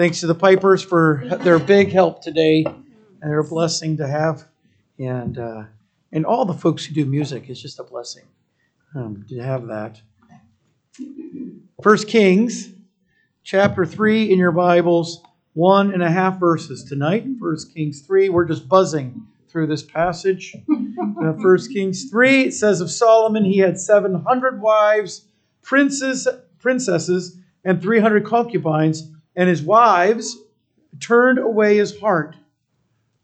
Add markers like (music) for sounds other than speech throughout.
Thanks to the Pipers for their big help today, and they're a blessing to have, and uh, and all the folks who do music. It's just a blessing um, to have that. First Kings, chapter three in your Bibles, one and a half verses tonight. First Kings three. We're just buzzing through this passage. Uh, First Kings three. It says of Solomon, he had seven hundred wives, princes, princesses, and three hundred concubines and his wives turned away his heart.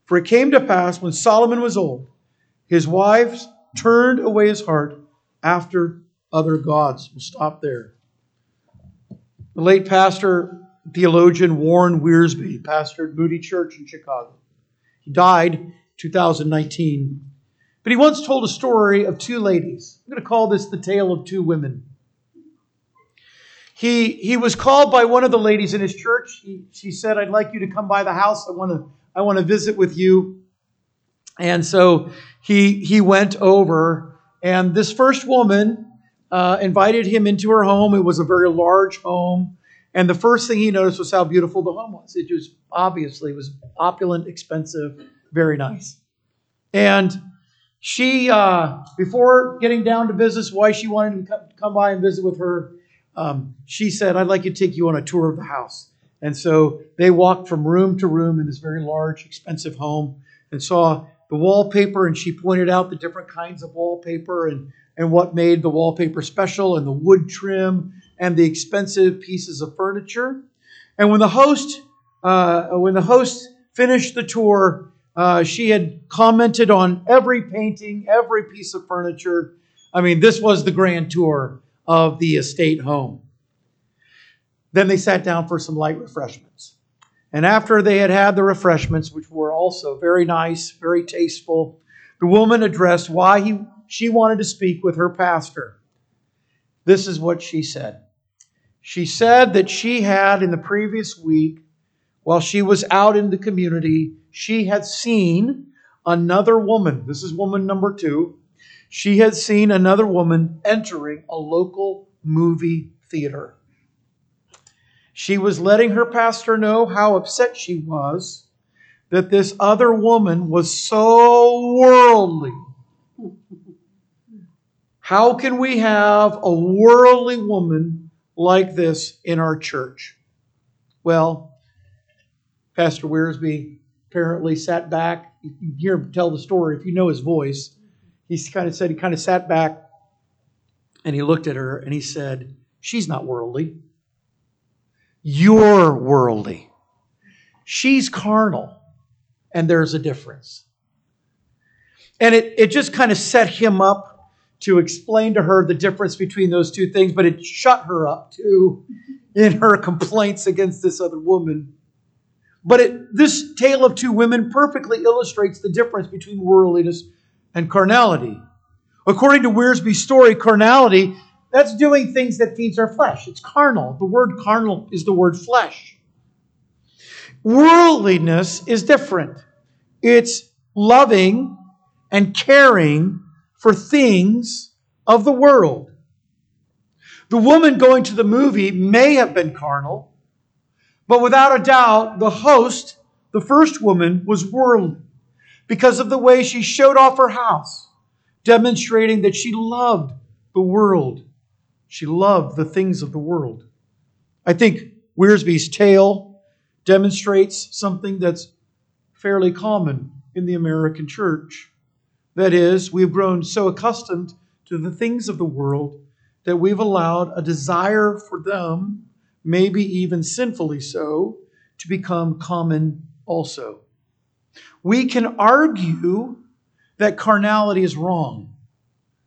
For it came to pass when Solomon was old, his wives turned away his heart after other gods. We'll stop there. The late pastor, theologian Warren Wiersbe pastored Moody Church in Chicago. He died 2019. But he once told a story of two ladies. I'm going to call this the tale of two women. He, he was called by one of the ladies in his church. He, she said, I'd like you to come by the house. I want to, I want to visit with you. And so he, he went over, and this first woman uh, invited him into her home. It was a very large home. And the first thing he noticed was how beautiful the home was. It was obviously was opulent, expensive, very nice. And she, uh, before getting down to business, why she wanted him to come by and visit with her, um, she said, I'd like to take you on a tour of the house. And so they walked from room to room in this very large, expensive home and saw the wallpaper. And she pointed out the different kinds of wallpaper and, and what made the wallpaper special and the wood trim and the expensive pieces of furniture. And when the host, uh, when the host finished the tour, uh, she had commented on every painting, every piece of furniture. I mean, this was the grand tour of the estate home. Then they sat down for some light refreshments. And after they had had the refreshments, which were also very nice, very tasteful, the woman addressed why he, she wanted to speak with her pastor. This is what she said. She said that she had, in the previous week, while she was out in the community, she had seen another woman. This is woman number two she had seen another woman entering a local movie theater. She was letting her pastor know how upset she was that this other woman was so worldly. How can we have a worldly woman like this in our church? Well, Pastor Wiersbe apparently sat back. You can hear him tell the story if you know his voice he kind of said, he kind of sat back and he looked at her and he said, She's not worldly. You're worldly. She's carnal. And there's a difference. And it, it just kind of set him up to explain to her the difference between those two things, but it shut her up too in her complaints against this other woman. But it, this tale of two women perfectly illustrates the difference between worldliness and carnality. According to Wiersbe's story, carnality, that's doing things that feeds our flesh. It's carnal. The word carnal is the word flesh. Worldliness is different. It's loving and caring for things of the world. The woman going to the movie may have been carnal, but without a doubt, the host, the first woman, was worldly because of the way she showed off her house, demonstrating that she loved the world. She loved the things of the world. I think Wiersbe's tale demonstrates something that's fairly common in the American church. That is, we've grown so accustomed to the things of the world that we've allowed a desire for them, maybe even sinfully so, to become common also we can argue that carnality is wrong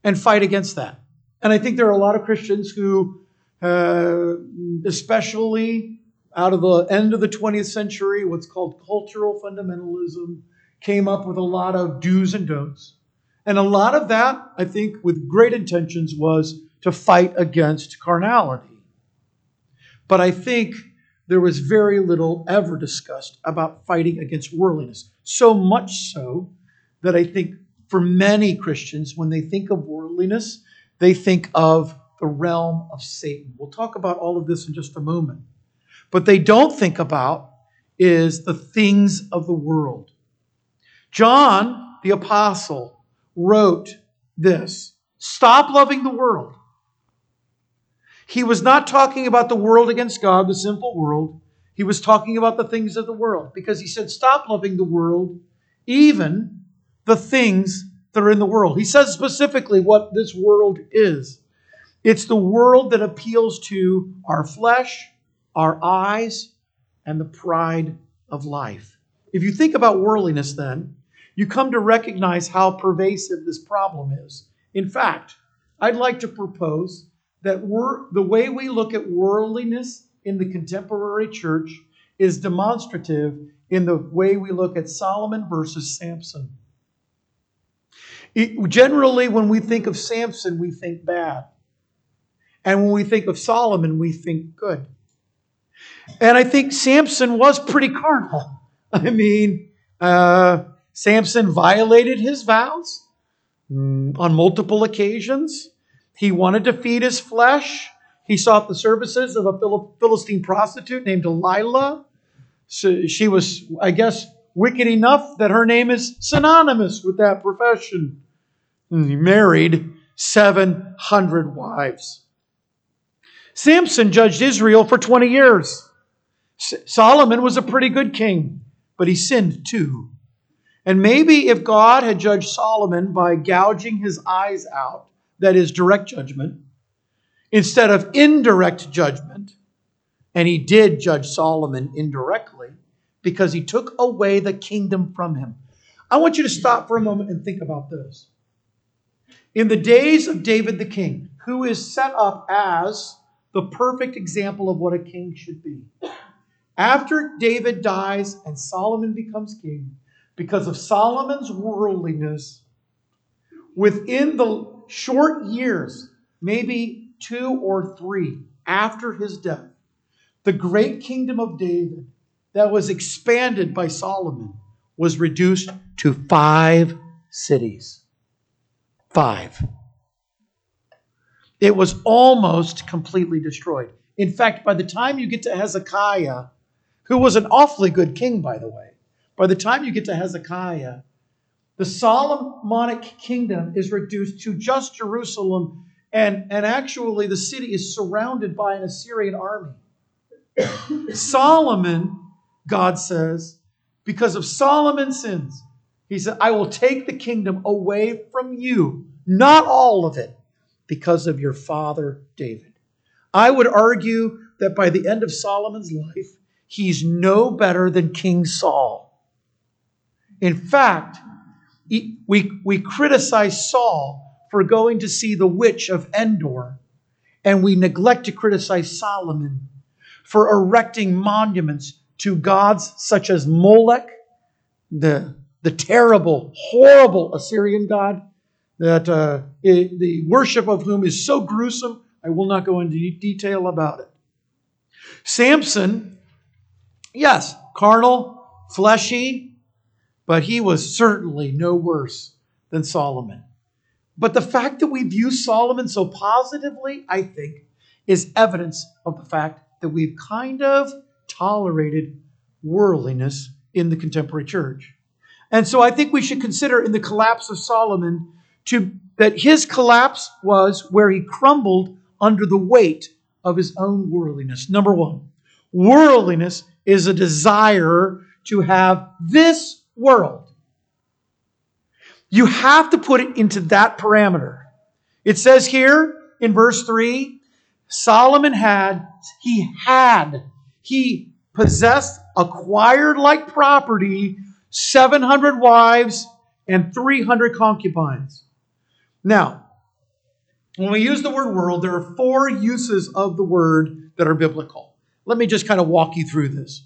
and fight against that. And I think there are a lot of Christians who, uh, especially out of the end of the 20th century, what's called cultural fundamentalism, came up with a lot of do's and don'ts. And a lot of that, I think, with great intentions, was to fight against carnality. But I think there was very little ever discussed about fighting against worldliness. So much so that I think for many Christians, when they think of worldliness, they think of the realm of Satan. We'll talk about all of this in just a moment. but they don't think about is the things of the world. John, the apostle, wrote this Stop loving the world. He was not talking about the world against God, the sinful world. He was talking about the things of the world because he said, Stop loving the world, even the things that are in the world. He says specifically what this world is it's the world that appeals to our flesh, our eyes, and the pride of life. If you think about worldliness, then, you come to recognize how pervasive this problem is. In fact, I'd like to propose that the way we look at worldliness in the contemporary church is demonstrative in the way we look at Solomon versus Samson. It, generally, when we think of Samson, we think bad. And when we think of Solomon, we think good. And I think Samson was pretty carnal. (laughs) I mean, uh, Samson violated his vows mm, on multiple occasions. He wanted to feed his flesh. He sought the services of a Philistine prostitute named Delilah. So she was, I guess, wicked enough that her name is synonymous with that profession. And he married 700 wives. Samson judged Israel for 20 years. Solomon was a pretty good king, but he sinned too. And maybe if God had judged Solomon by gouging his eyes out, that is direct judgment, instead of indirect judgment, and he did judge Solomon indirectly because he took away the kingdom from him. I want you to stop for a moment and think about this. In the days of David the king, who is set up as the perfect example of what a king should be. After David dies and Solomon becomes king, because of Solomon's worldliness, within the short years, maybe two or three after his death, the great kingdom of David that was expanded by Solomon was reduced to five cities. Five. It was almost completely destroyed. In fact, by the time you get to Hezekiah, who was an awfully good king, by the way, by the time you get to Hezekiah, the Solomonic kingdom is reduced to just Jerusalem, and, and actually the city is surrounded by an Assyrian army. Solomon, God says, because of Solomon's sins, he said, I will take the kingdom away from you, not all of it, because of your father David. I would argue that by the end of Solomon's life, he's no better than King Saul. In fact, we, we criticize Saul for going to see the witch of Endor, and we neglect to criticize Solomon for erecting monuments to gods such as Molech, the, the terrible, horrible Assyrian god, that uh, it, the worship of whom is so gruesome, I will not go into detail about it. Samson, yes, carnal, fleshy, but he was certainly no worse than Solomon. But the fact that we view Solomon so positively, I think, is evidence of the fact that we've kind of tolerated worldliness in the contemporary church. And so I think we should consider in the collapse of Solomon to, that his collapse was where he crumbled under the weight of his own worldliness. Number one, worldliness is a desire to have this world. You have to put it into that parameter. It says here in verse 3 Solomon had, he had, he possessed, acquired like property 700 wives and 300 concubines. Now, when we use the word world, there are four uses of the word that are biblical. Let me just kind of walk you through this.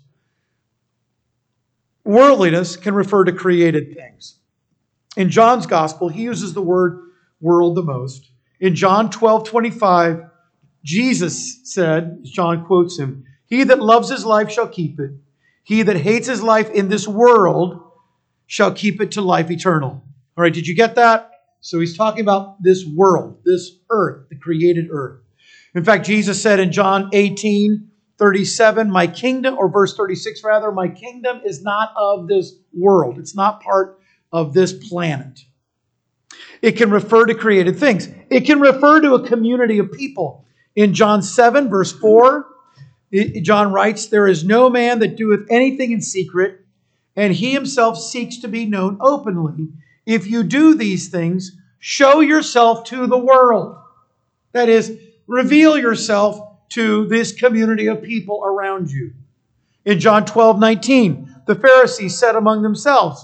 Worldliness can refer to created things. In John's gospel, he uses the word world the most. In John 12 25, Jesus said, John quotes him, He that loves his life shall keep it. He that hates his life in this world shall keep it to life eternal. All right, did you get that? So he's talking about this world, this earth, the created earth. In fact, Jesus said in John 18, 37, my kingdom, or verse 36 rather, my kingdom is not of this world. It's not part of this planet. It can refer to created things. It can refer to a community of people. In John 7, verse 4, John writes, There is no man that doeth anything in secret, and he himself seeks to be known openly. If you do these things, show yourself to the world. That is, reveal yourself to this community of people around you. In John 12, 19, the Pharisees said among themselves,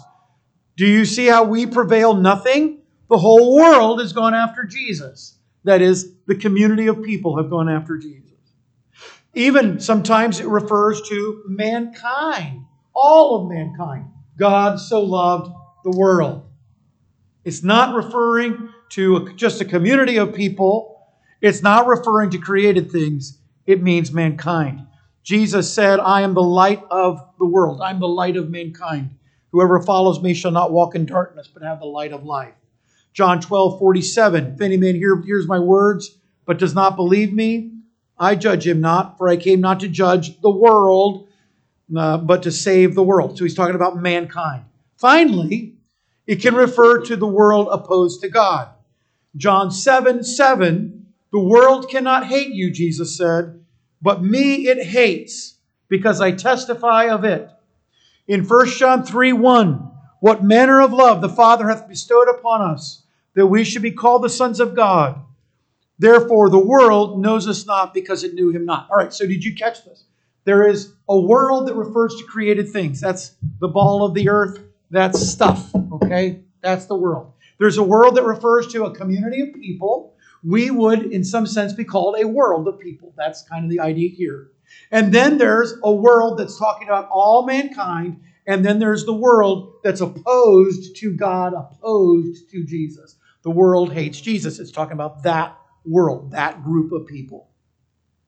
Do you see how we prevail nothing? The whole world has gone after Jesus. That is, the community of people have gone after Jesus. Even sometimes it refers to mankind, all of mankind. God so loved the world. It's not referring to just a community of people it's not referring to created things, it means mankind. Jesus said, I am the light of the world. I'm the light of mankind. Whoever follows me shall not walk in darkness, but have the light of life. John 12, 47. If any man hear, hears my words, but does not believe me, I judge him not, for I came not to judge the world, uh, but to save the world. So he's talking about mankind. Finally, it can refer to the world opposed to God. John 7, 7 the world cannot hate you, Jesus said, but me it hates because I testify of it. In 1 John 3 1, what manner of love the Father hath bestowed upon us, that we should be called the sons of God. Therefore, the world knows us not because it knew him not. All right, so did you catch this? There is a world that refers to created things. That's the ball of the earth. That's stuff, okay? That's the world. There's a world that refers to a community of people we would, in some sense, be called a world of people. That's kind of the idea here. And then there's a world that's talking about all mankind. And then there's the world that's opposed to God, opposed to Jesus. The world hates Jesus. It's talking about that world, that group of people,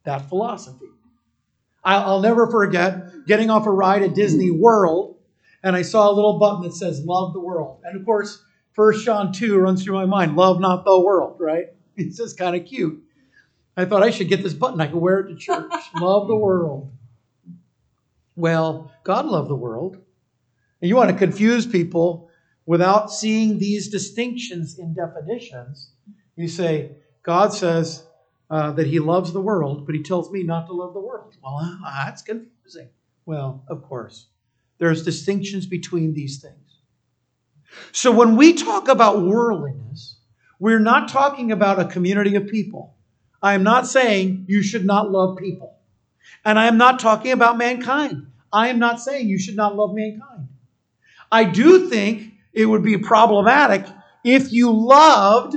that philosophy. I'll never forget getting off a ride at Disney World, and I saw a little button that says, Love the world. And of course, First John 2 runs through my mind, love not the world, right? (laughs) It's just kind of cute. I thought I should get this button. I could wear it to church. Love the world. Well, God loved the world. And you want to confuse people without seeing these distinctions in definitions. You say, God says uh, that he loves the world, but he tells me not to love the world. Well, uh, that's confusing. Well, of course. There's distinctions between these things. So when we talk about worldliness, we're not talking about a community of people. I am not saying you should not love people. And I am not talking about mankind. I am not saying you should not love mankind. I do think it would be problematic if you loved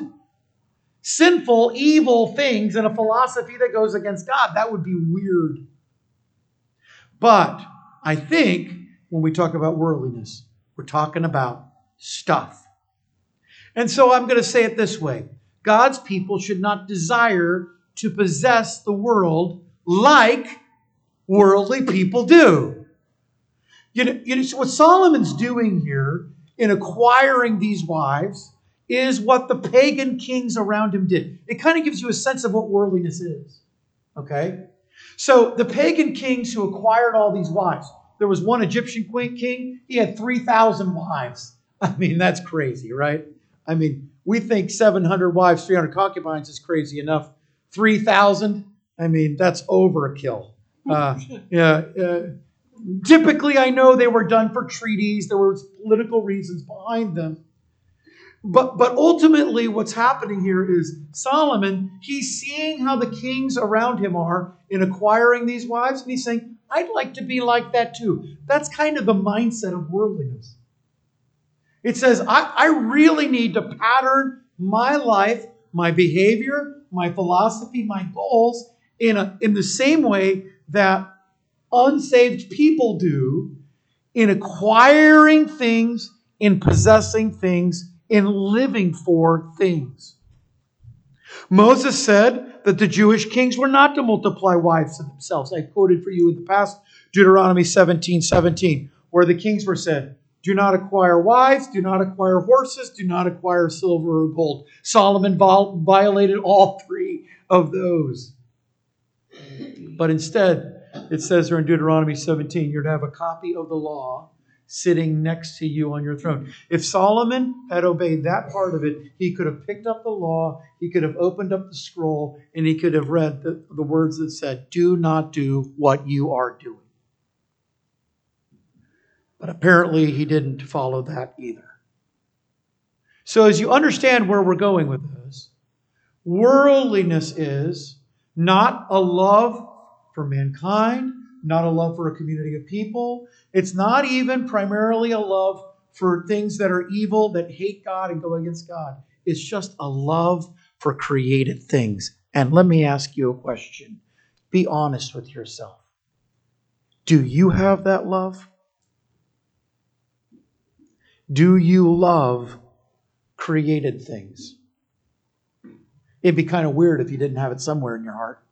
sinful, evil things in a philosophy that goes against God. That would be weird. But I think when we talk about worldliness, we're talking about stuff. And so I'm going to say it this way God's people should not desire to possess the world like worldly people do. You know, you know what Solomon's doing here in acquiring these wives is what the pagan kings around him did. It kind of gives you a sense of what worldliness is. Okay? So the pagan kings who acquired all these wives, there was one Egyptian king, he had 3,000 wives. I mean, that's crazy, right? I mean, we think 700 wives, 300 concubines is crazy enough. 3,000, I mean, that's overkill. (laughs) Uh, yeah, uh, typically, I know they were done for treaties. There were political reasons behind them. But, but ultimately, what's happening here is Solomon, he's seeing how the kings around him are in acquiring these wives, and he's saying, I'd like to be like that too. That's kind of the mindset of worldliness. It says, I, I really need to pattern my life, my behavior, my philosophy, my goals in, a, in the same way that unsaved people do in acquiring things, in possessing things, in living for things. Moses said that the Jewish kings were not to multiply wives to themselves. I quoted for you in the past Deuteronomy 17 17, where the kings were said, do not acquire wives, do not acquire horses, do not acquire silver or gold. Solomon violated all three of those. But instead, It says there in Deuteronomy 17, you're to have a copy of the law sitting next to you on your throne. If Solomon had obeyed that part of it, he could have picked up the law, he could have opened up the scroll, and he could have read the, the words that said, Do not do what you are doing. But apparently, he didn't follow that either. So, as you understand where we're going with this, worldliness is not a love for mankind, not a love for a community of people. It's not even primarily a love for things that are evil, that hate God and go against God. It's just a love for created things. And let me ask you a question be honest with yourself. Do you have that love? Do you love created things? It'd be kind of weird if you didn't have it somewhere in your heart.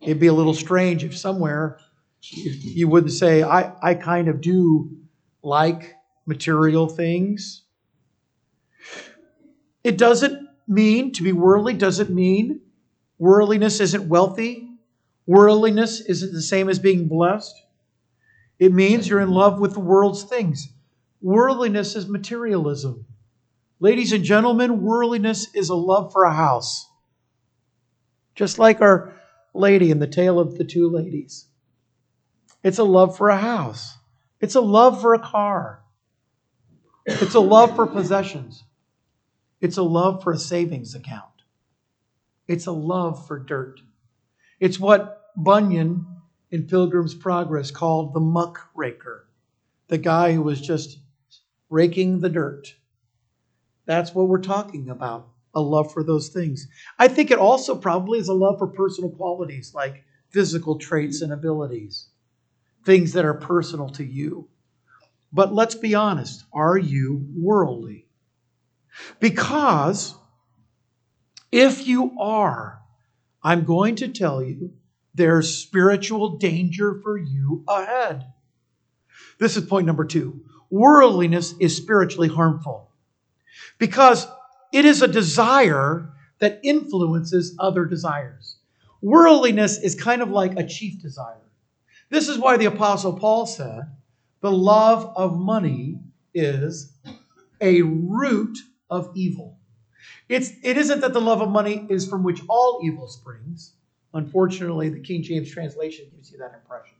It'd be a little strange if somewhere you wouldn't say, I, I kind of do like material things. It doesn't mean to be worldly, doesn't mean worldliness isn't wealthy. Worldliness isn't the same as being blessed. It means you're in love with the world's things. Worldliness is materialism. Ladies and gentlemen, worldliness is a love for a house. Just like our lady in the tale of the two ladies. It's a love for a house. It's a love for a car. It's a love for possessions. It's a love for a savings account. It's a love for dirt. It's what Bunyan in Pilgrim's Progress called the muck raker, the guy who was just raking the dirt. That's what we're talking about a love for those things. I think it also probably is a love for personal qualities like physical traits and abilities things that are personal to you. But let's be honest are you worldly? Because if you are, I'm going to tell you there's spiritual danger for you ahead. This is point number two. Worldliness is spiritually harmful because it is a desire that influences other desires. Worldliness is kind of like a chief desire. This is why the Apostle Paul said, the love of money is a root of evil. It's, it isn't that the love of money is from which all evil springs. Unfortunately, the King James translation gives you that impression.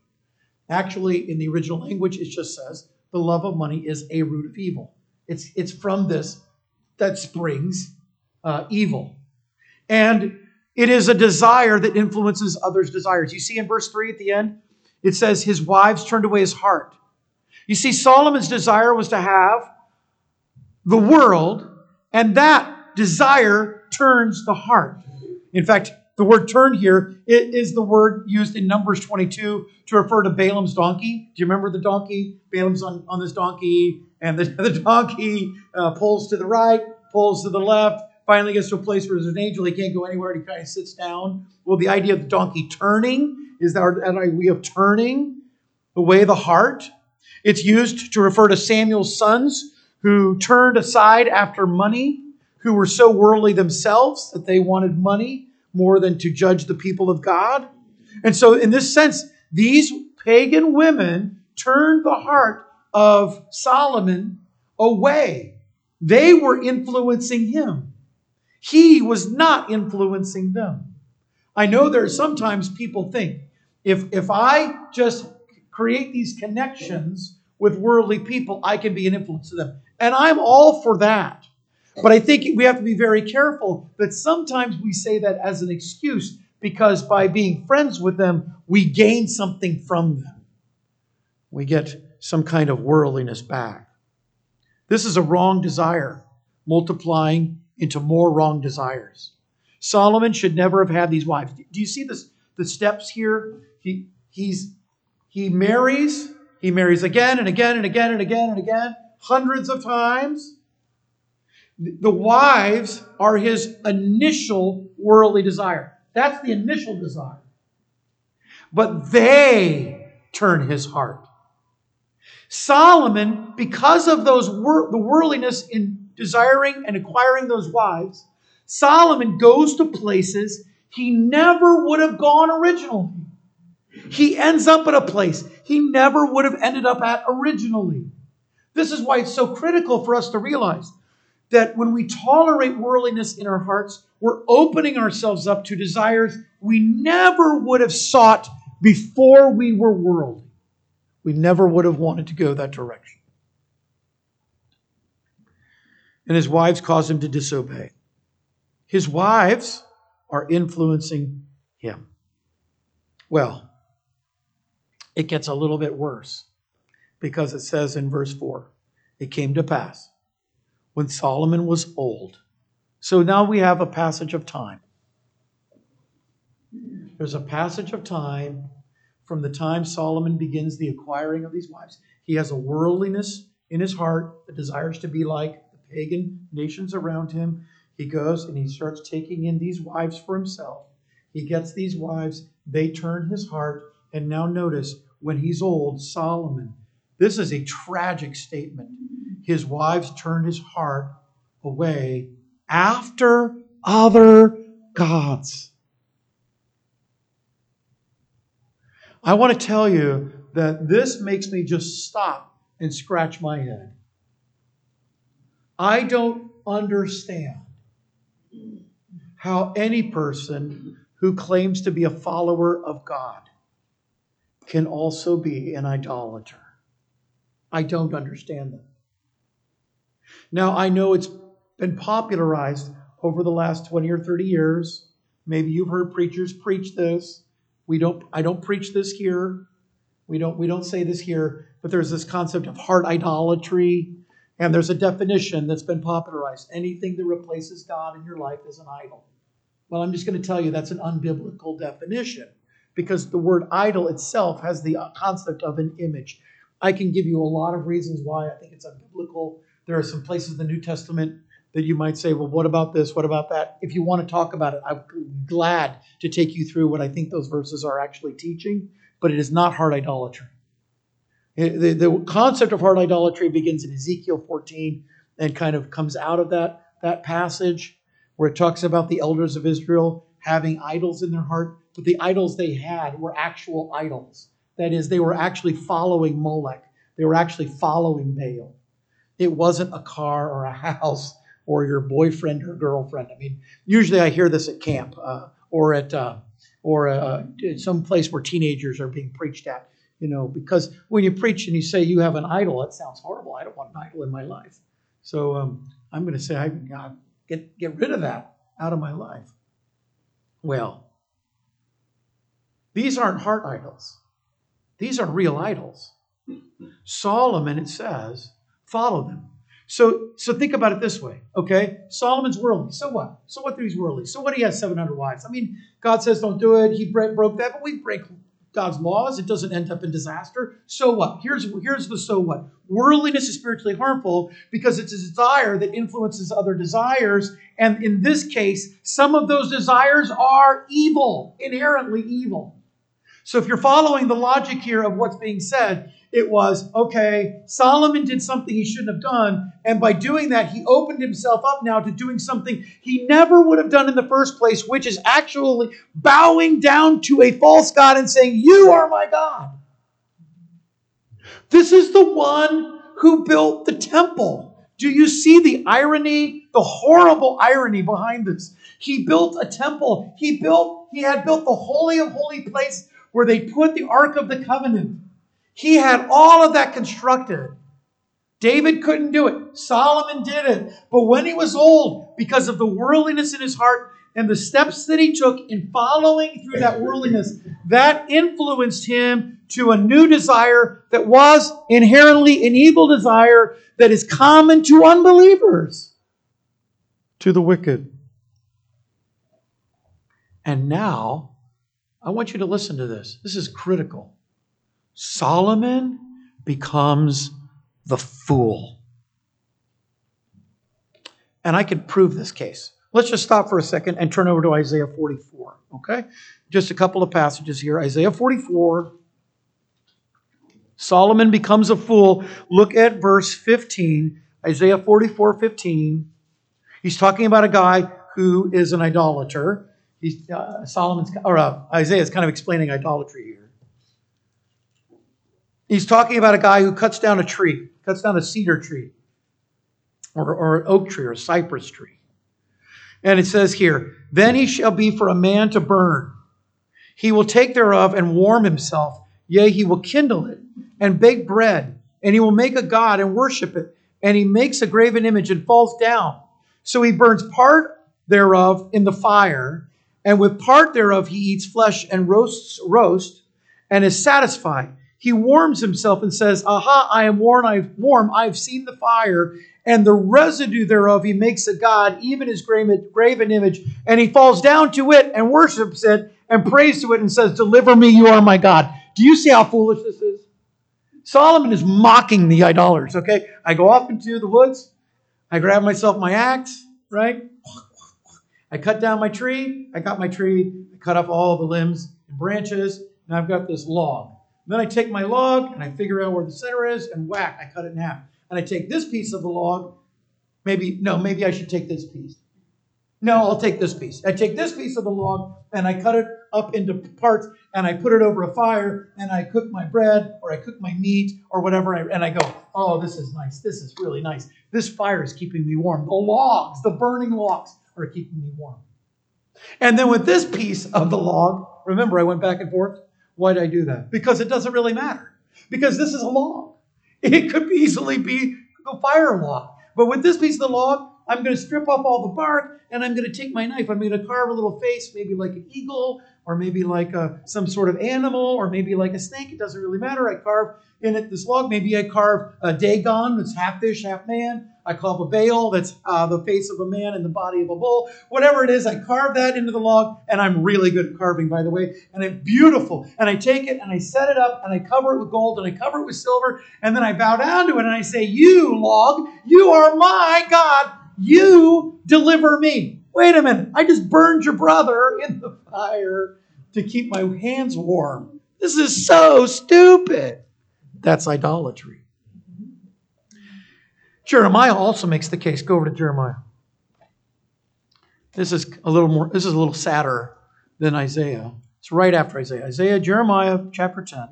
Actually, in the original language, it just says the love of money is a root of evil. It's, it's from this that springs uh, evil. And it is a desire that influences others' desires. You see in verse 3 at the end, it says, His wives turned away his heart. You see, Solomon's desire was to have the world, and that desire turns the heart. In fact, the word turn here is the word used in Numbers 22 to refer to Balaam's donkey. Do you remember the donkey? Balaam's on, on this donkey, and the, (laughs) the donkey uh, pulls to the right, pulls to the left, finally gets to a place where there's an angel. He can't go anywhere, and he kind of sits down. Well, the idea of the donkey turning is our, our way of turning away the heart. It's used to refer to Samuel's sons who turned aside after money, who were so worldly themselves that they wanted money more than to judge the people of God. And so, in this sense, these pagan women turned the heart of Solomon away. They were influencing him. He was not influencing them. I know there are sometimes people think if, if I just create these connections with worldly people, I can be an influence to them. And I'm all for that. But I think we have to be very careful that sometimes we say that as an excuse because by being friends with them, we gain something from them. We get some kind of worldliness back. This is a wrong desire, multiplying into more wrong desires. Solomon should never have had these wives. Do you see this, the steps here? He, he's, he marries, he marries again and again and again and again and again, hundreds of times. The wives are his initial worldly desire. That's the initial desire. But they turn his heart. Solomon, because of those wor- the worldliness in desiring and acquiring those wives, Solomon goes to places he never would have gone originally. He ends up at a place he never would have ended up at originally. This is why it's so critical for us to realize that when we tolerate worldliness in our hearts, we're opening ourselves up to desires we never would have sought before we were worldly. We never would have wanted to go that direction. And his wives cause him to disobey. His wives are influencing him. Well, it gets a little bit worse because it says in verse 4 it came to pass when Solomon was old. So now we have a passage of time. There's a passage of time from the time Solomon begins the acquiring of these wives. He has a worldliness in his heart that desires to be like the pagan nations around him. He goes and he starts taking in these wives for himself. He gets these wives, they turn his heart, and now notice when he's old, Solomon. This is a tragic statement. His wives turned his heart away after other gods. I want to tell you that this makes me just stop and scratch my head. I don't understand how any person who claims to be a follower of God can also be an idolater. I don't understand that. Now, I know it's been popularized over the last 20 or 30 years. Maybe you've heard preachers preach this. We don't I don't preach this here. We don't we don't say this here, but there's this concept of heart idolatry and there's a definition that's been popularized. Anything that replaces God in your life is an idol. Well, I'm just going to tell you that's an unbiblical definition because the word idol itself has the concept of an image. I can give you a lot of reasons why I think it's unbiblical. There are some places in the New Testament that you might say, well, what about this? What about that? If you want to talk about it, I'm glad to take you through what I think those verses are actually teaching, but it is not heart idolatry. The, the concept of heart idolatry begins in Ezekiel 14 and kind of comes out of that, that passage where it talks about the elders of Israel having idols in their heart, but the idols they had were actual idols. That is, they were actually following Molech, they were actually following Baal. It wasn't a car or a house or your boyfriend or girlfriend. I mean, usually I hear this at camp uh, or at uh, or uh, some place where teenagers are being preached at. You know, because when you preach and you say you have an idol, that sounds horrible. I don't want an idol in my life. So um, I'm going to say, I, God, get get rid of that out of my life. Well, these aren't heart idols. These are real idols. Solomon, it says, follow them. So, so think about it this way, okay? Solomon's worldly. So what? So what that he's worldly? So what he has 700 wives? I mean, God says don't do it. He broke that, but we break God's laws. It doesn't end up in disaster. So what? Here's, here's the so what. Worldliness is spiritually harmful because it's a desire that influences other desires. And in this case, some of those desires are evil, inherently evil. So if you're following the logic here of what's being said, it was okay, Solomon did something he shouldn't have done. And by doing that, he opened himself up now to doing something he never would have done in the first place, which is actually bowing down to a false God and saying, You are my God. This is the one who built the temple. Do you see the irony, the horrible irony behind this? He built a temple. He built, he had built the holy of holy place where they put the Ark of the Covenant. He had all of that constructed. David couldn't do it. Solomon did it. But when he was old, because of the worldliness in his heart and the steps that he took in following through that worldliness, that influenced him to a new desire that was inherently an evil desire that is common to unbelievers, to the wicked. And now, I want you to listen to this. This is critical. Solomon becomes the fool. And I could prove this case. Let's just stop for a second and turn over to Isaiah 44, okay? Just a couple of passages here. Isaiah 44. Solomon becomes a fool. Look at verse 15. Isaiah 44 15. He's talking about a guy who is an idolater. He's, uh, Solomon's, or uh, Isaiah is kind of explaining idolatry here. He's talking about a guy who cuts down a tree, cuts down a cedar tree, or, or an oak tree, or a cypress tree. And it says here, Then he shall be for a man to burn. He will take thereof and warm himself. Yea, he will kindle it and bake bread, and he will make a god and worship it. And he makes a graven image and falls down. So he burns part thereof in the fire, and with part thereof he eats flesh and roasts roast, and is satisfied. He warms himself and says, Aha, I am warm, I warm, I have seen the fire, and the residue thereof he makes a god, even his graven image, and he falls down to it and worships it and prays to it and says, Deliver me, you are my God. Do you see how foolish this is? Solomon is mocking the idolaters, okay? I go off into the woods, I grab myself my axe, right? I cut down my tree, I got my tree, I cut off all the limbs and branches, and I've got this log. Then I take my log and I figure out where the center is, and whack, I cut it in half. And I take this piece of the log, maybe, no, maybe I should take this piece. No, I'll take this piece. I take this piece of the log and I cut it up into parts and I put it over a fire and I cook my bread or I cook my meat or whatever. And I go, oh, this is nice. This is really nice. This fire is keeping me warm. The logs, the burning logs are keeping me warm. And then with this piece of the log, remember I went back and forth? Why did I do that? Because it doesn't really matter. Because this is a log. It could easily be a fire log. But with this piece of the log, I'm going to strip off all the bark and I'm going to take my knife. I'm going to carve a little face, maybe like an eagle, or maybe like a, some sort of animal, or maybe like a snake. It doesn't really matter. I carve in it this log. Maybe I carve a Dagon that's half fish, half man. I carve a Baal that's uh, the face of a man and the body of a bull. Whatever it is, I carve that into the log, and I'm really good at carving, by the way. And it's beautiful. And I take it and I set it up and I cover it with gold and I cover it with silver, and then I bow down to it and I say, You, log, you are my God you deliver me. Wait a minute. I just burned your brother in the fire to keep my hands warm. This is so stupid. That's idolatry. Jeremiah also makes the case. Go over to Jeremiah. This is a little more, this is a little sadder than Isaiah. It's right after Isaiah. Isaiah, Jeremiah chapter 10.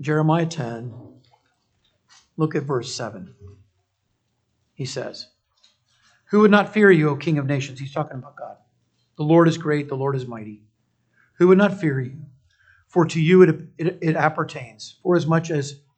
Jeremiah 10. Look at verse 7 he says. Who would not fear you, O King of nations? He's talking about God. The Lord is great, the Lord is mighty. Who would not fear you? For to you it, it, it appertains. For as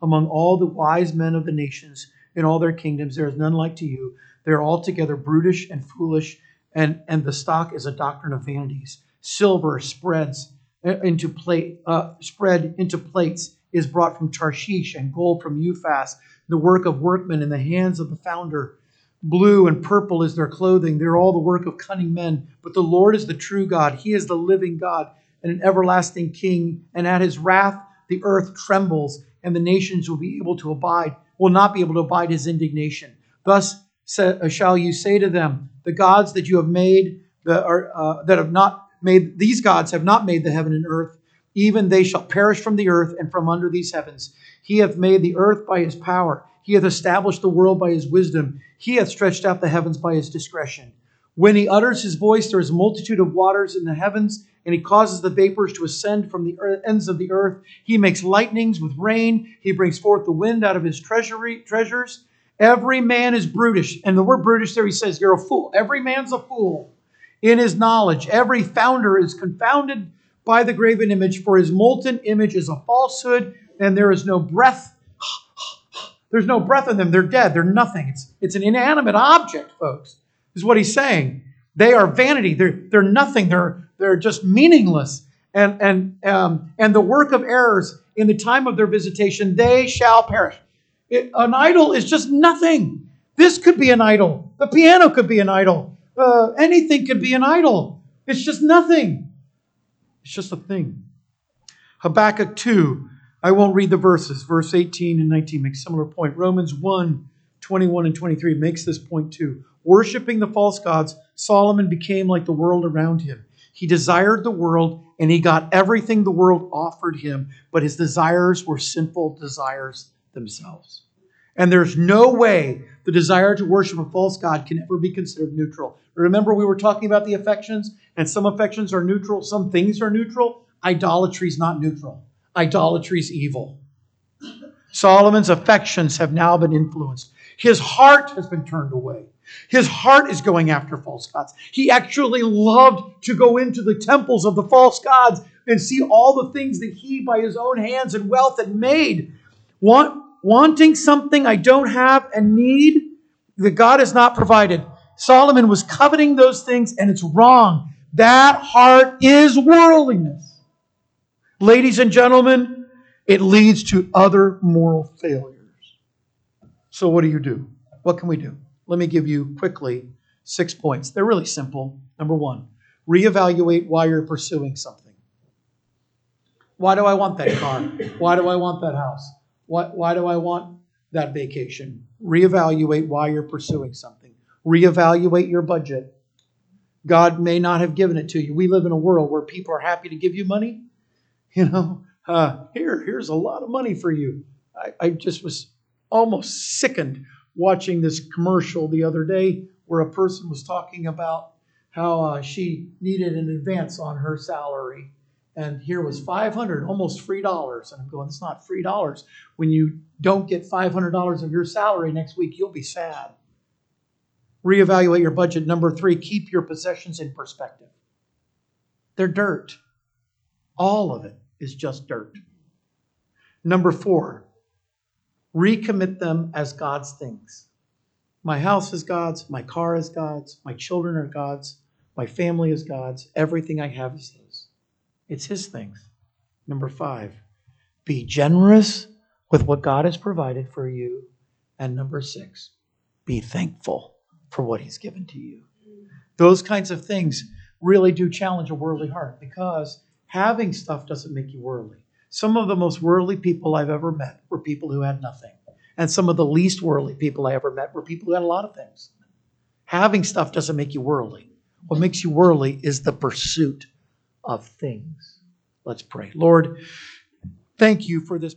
among all the wise men of the nations in all their kingdoms there is none like to you, they are altogether brutish and foolish, and, and the stock is a doctrine of vanities. Silver spreads into plate, uh, spread into plates is brought from Tarshish, and gold from Uphaz the work of workmen in the hands of the founder. Blue and purple is their clothing. They're all the work of cunning men. But the Lord is the true God. He is the living God and an everlasting King. And at his wrath, the earth trembles, and the nations will be able to abide, will not be able to abide his indignation. Thus uh, shall you say to them, The gods that you have made, that, are, uh, that have not made, these gods have not made the heaven and earth, even they shall perish from the earth and from under these heavens. He hath made the earth by his power. He hath established the world by his wisdom. He hath stretched out the heavens by his discretion. When he utters his voice, there is a multitude of waters in the heavens, and he causes the vapors to ascend from the ends of the earth. He makes lightnings with rain. He brings forth the wind out of his treasury, treasures. Every man is brutish. And the word brutish there, he says, you're a fool. Every man's a fool in his knowledge. Every founder is confounded by the graven image, for his molten image is a falsehood, and there is no breath. There's no breath in them. They're dead. They're nothing. It's, it's an inanimate object, folks, is what he's saying. They are vanity. They're, they're nothing. They're, they're just meaningless. And, and, um, and the work of errors in the time of their visitation, they shall perish. It, an idol is just nothing. This could be an idol. The piano could be an idol. Uh, anything could be an idol. It's just nothing. It's just a thing. Habakkuk 2, I won't read the verses. Verse 18 and 19 make a similar point. Romans 1, 21 and 23 makes this point too. Worshipping the false gods, Solomon became like the world around him. He desired the world and he got everything the world offered him, but his desires were sinful desires themselves. And there's no way the desire to worship a false God can ever be considered neutral. Remember, we were talking about the affections, and some affections are neutral, some things are neutral. Idolatry is not neutral, idolatry is evil. Solomon's affections have now been influenced. His heart has been turned away. His heart is going after false gods. He actually loved to go into the temples of the false gods and see all the things that he, by his own hands and wealth, had made. Want, wanting something I don't have and need that God has not provided. Solomon was coveting those things, and it's wrong. That heart is worldliness. Ladies and gentlemen, it leads to other moral failures. So, what do you do? What can we do? Let me give you quickly six points. They're really simple. Number one, reevaluate why you're pursuing something. Why do I want that car? Why do I want that house? Why, why do I want that vacation? Reevaluate why you're pursuing something. Reevaluate your budget. God may not have given it to you. We live in a world where people are happy to give you money. (laughs) You know, uh, here, here's a lot of money for you. I, I just was almost sickened watching this commercial the other day where a person was talking about how uh, she needed an advance on her salary. And here was 500, almost free dollars. And I'm going, it's not free dollars. When you don't get $500 of your salary next week, you'll be sad. Reevaluate your budget. Number three, keep your possessions in perspective. They're dirt. All of it is just dirt. Number four, recommit them as God's things. My house is God's, my car is God's, my children are God's, my family is God's, everything I have is His. It's His things. Number five, be generous with what God has provided for you. And number six, be thankful for what He's given to you. Those kinds of things really do challenge a worldly heart because having stuff doesn't make you worldly. Some of the most worldly people I've ever met were people who had nothing. And some of the least worldly people I ever met were people who had a lot of things. Having stuff doesn't make you worldly. What makes you worldly is the pursuit of things. Let's pray. Lord, thank you for this.